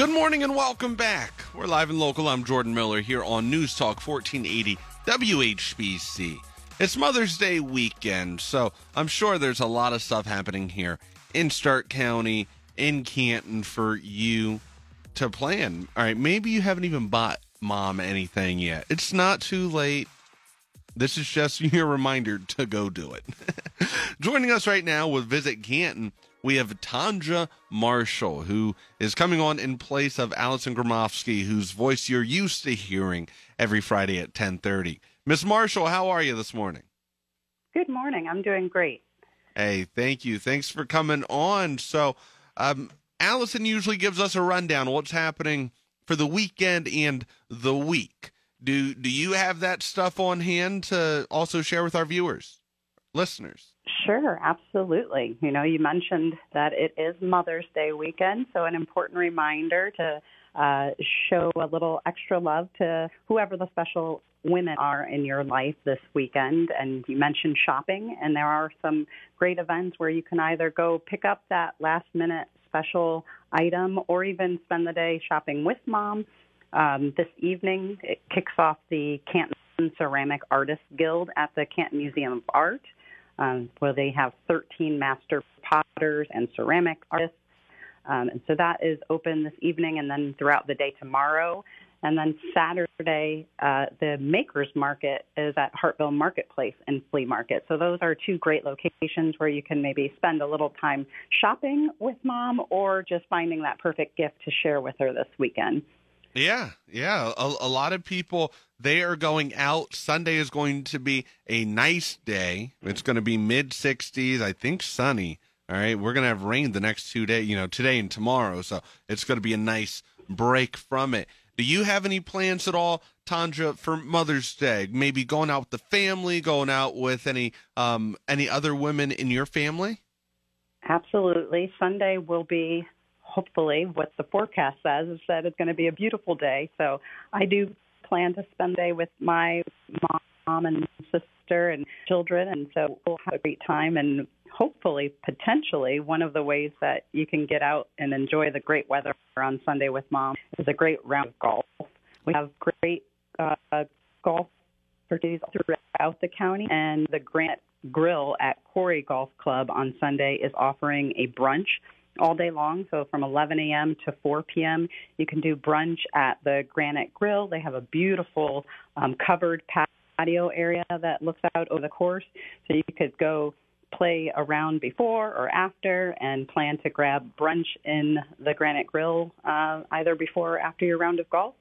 Good morning and welcome back. We're live and local. I'm Jordan Miller here on News Talk 1480 WHBC. It's Mother's Day weekend, so I'm sure there's a lot of stuff happening here in Stark County, in Canton for you to plan. All right, maybe you haven't even bought mom anything yet. It's not too late. This is just your reminder to go do it. Joining us right now with Visit Canton we have Tonja Marshall, who is coming on in place of Allison Gromofsky, whose voice you're used to hearing every Friday at 1030. Miss Marshall, how are you this morning? Good morning. I'm doing great. Hey, thank you. Thanks for coming on. So, um, Allison usually gives us a rundown of what's happening for the weekend and the week. Do do you have that stuff on hand to also share with our viewers, listeners? Sure, absolutely. You know, you mentioned that it is Mother's Day weekend, so an important reminder to uh, show a little extra love to whoever the special women are in your life this weekend. And you mentioned shopping, and there are some great events where you can either go pick up that last minute special item or even spend the day shopping with mom. Um, this evening, it kicks off the Canton Ceramic Artists Guild at the Canton Museum of Art um, where they have 13 master potters and ceramic artists. Um, and so that is open this evening and then throughout the day tomorrow. And then Saturday, uh, the Makers Market is at Hartville Marketplace and Flea Market. So those are two great locations where you can maybe spend a little time shopping with mom or just finding that perfect gift to share with her this weekend. Yeah, yeah. A, a, lot of people they are going out. Sunday is going to be a nice day. It's going to be mid 60s, I think sunny. All right, we're going to have rain the next two days, you know, today and tomorrow. So it's going to be a nice break from it. Do you have any plans at all, Tonja, for Mother's Day? Maybe going out with the family, going out with any um, any other women in your family? Absolutely. Sunday will be hopefully what the forecast says is that it's going to be a beautiful day. So I do plan to spend the day with my mom and sister and children, and so we'll have a great time. And hopefully, potentially, one of the ways that you can get out and enjoy the great weather on Sunday with mom is a great round of golf. We have great uh, golf opportunities throughout the county, and the Granite Grill at Quarry Golf Club on Sunday is offering a brunch all day long. So from 11 a.m. to 4 p.m., you can do brunch at the Granite Grill. They have a beautiful um, covered patio area that looks out over the course. So you could go play around before or after and plan to grab brunch in the Granite Grill uh, either before or after your round of golf.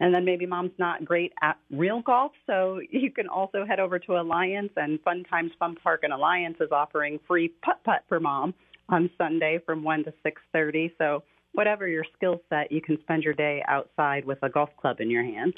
And then maybe mom's not great at real golf, so you can also head over to Alliance and Fun Times Fun Park and Alliance is offering free putt putt for mom on Sunday from 1 to 6:30. So whatever your skill set, you can spend your day outside with a golf club in your hand.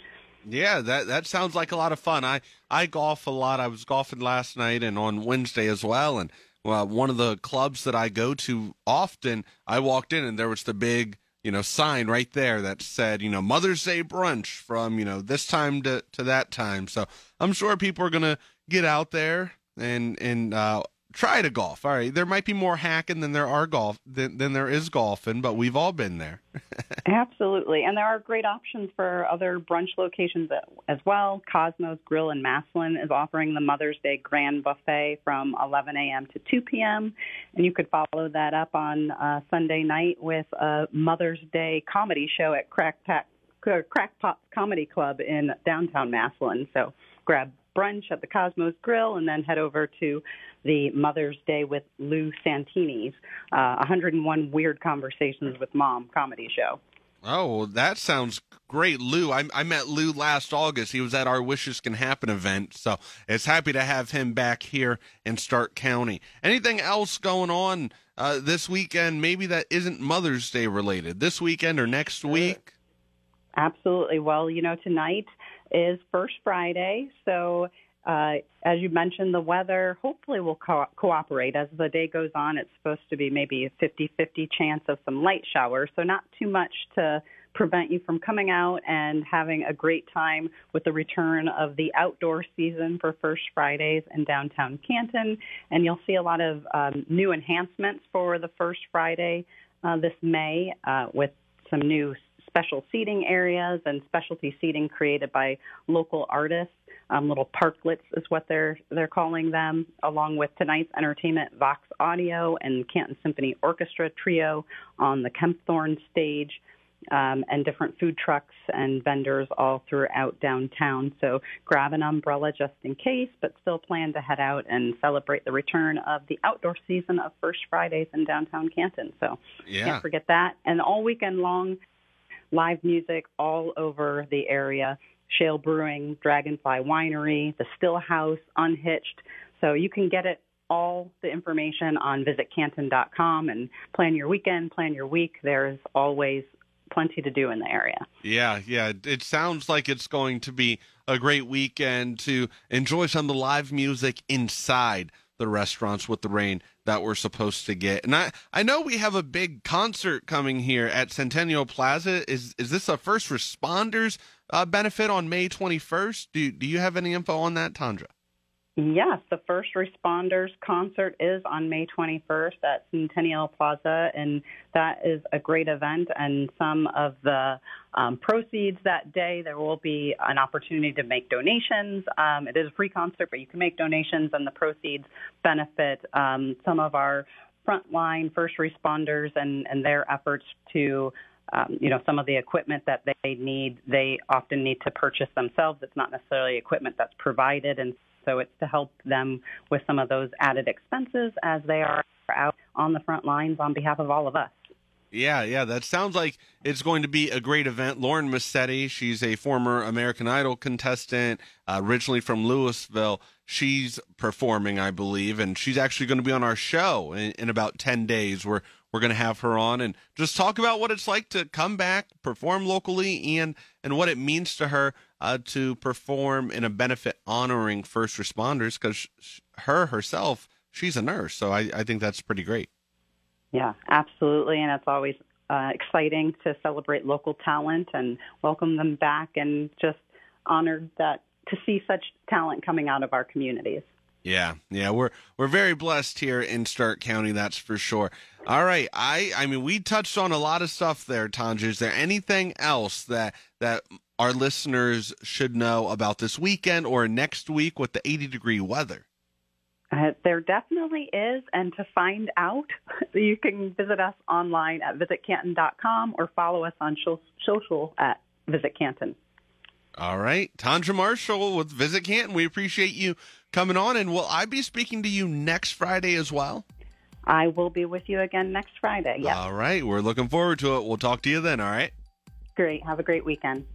Yeah, that that sounds like a lot of fun. I I golf a lot. I was golfing last night and on Wednesday as well. And one of the clubs that I go to often, I walked in and there was the big you know sign right there that said you know Mother's Day brunch from you know this time to to that time. So I'm sure people are gonna get out there and and uh, try to golf. All right, there might be more hacking than there are golf than, than there is golfing, but we've all been there. Absolutely, and there are great options for other brunch locations as well. Cosmos Grill in Massillon is offering the Mother's Day Grand Buffet from 11 a.m. to 2 p.m., and you could follow that up on uh, Sunday night with a Mother's Day comedy show at Crackpot Crackpot Comedy Club in downtown Massillon. So grab brunch at the Cosmos Grill and then head over to the Mother's Day with Lou Santini's uh, 101 Weird Conversations with Mom comedy show. Oh, well, that sounds great, Lou. I, I met Lou last August. He was at our Wishes Can Happen event, so it's happy to have him back here in Stark County. Anything else going on uh, this weekend? Maybe that isn't Mother's Day related. This weekend or next week? Absolutely. Well, you know, tonight is First Friday, so uh, as you mentioned, the weather hopefully will co- cooperate. As the day goes on, it's supposed to be maybe a 50 50 chance of some light showers, so not too much to prevent you from coming out and having a great time with the return of the outdoor season for First Fridays in downtown Canton. And you'll see a lot of um, new enhancements for the First Friday uh, this May uh, with some new special seating areas and specialty seating created by local artists. Um, little parklets is what they're they're calling them, along with tonight's entertainment, Vox Audio and Canton Symphony Orchestra Trio on the Kempthorne stage um, and different food trucks and vendors all throughout downtown. So grab an umbrella just in case, but still plan to head out and celebrate the return of the outdoor season of First Fridays in downtown Canton. So Yeah. can't forget that. And all weekend long, live music all over the area. Shale Brewing, Dragonfly Winery, the Still House, Unhitched. So you can get it all the information on visitcanton.com and plan your weekend, plan your week. There's always plenty to do in the area. Yeah, yeah. It sounds like it's going to be a great weekend to enjoy some of the live music inside the restaurants with the rain that we're supposed to get. And I, I know we have a big concert coming here at Centennial Plaza. Is is this a first responders uh, benefit on May 21st? Do do you have any info on that, Tandra? Yes, the First Responders concert is on May 21st at Centennial Plaza, and that is a great event. And some of the um, proceeds that day, there will be an opportunity to make donations. Um, it is a free concert, but you can make donations, and the proceeds benefit um, some of our frontline first responders and, and their efforts to um, you know, some of the equipment that they need, they often need to purchase themselves. It's not necessarily equipment that's provided, and so it's to help them with some of those added expenses as they are out on the front lines on behalf of all of us. Yeah, yeah, that sounds like it's going to be a great event. Lauren Mascitti, she's a former American Idol contestant, uh, originally from Louisville. She's performing, I believe, and she's actually going to be on our show in, in about 10 days. We're, we're going to have her on and just talk about what it's like to come back, perform locally, and, and what it means to her uh, to perform in a benefit honoring first responders because her herself, she's a nurse. So I, I think that's pretty great. Yeah, absolutely. And it's always uh, exciting to celebrate local talent and welcome them back and just honored that to see such talent coming out of our communities. Yeah, yeah, we're we're very blessed here in Stark County, that's for sure. All right, I I mean we touched on a lot of stuff there, Tonja. Is there anything else that that our listeners should know about this weekend or next week with the 80 degree weather? Uh, there definitely is, and to find out, you can visit us online at visitcanton.com or follow us on social at Visit Canton. All right, Tonja Marshall with Visit Canton. We appreciate you coming on, and will I be speaking to you next Friday as well? I will be with you again next Friday. Yes. All right, we're looking forward to it. We'll talk to you then. All right. Great. Have a great weekend.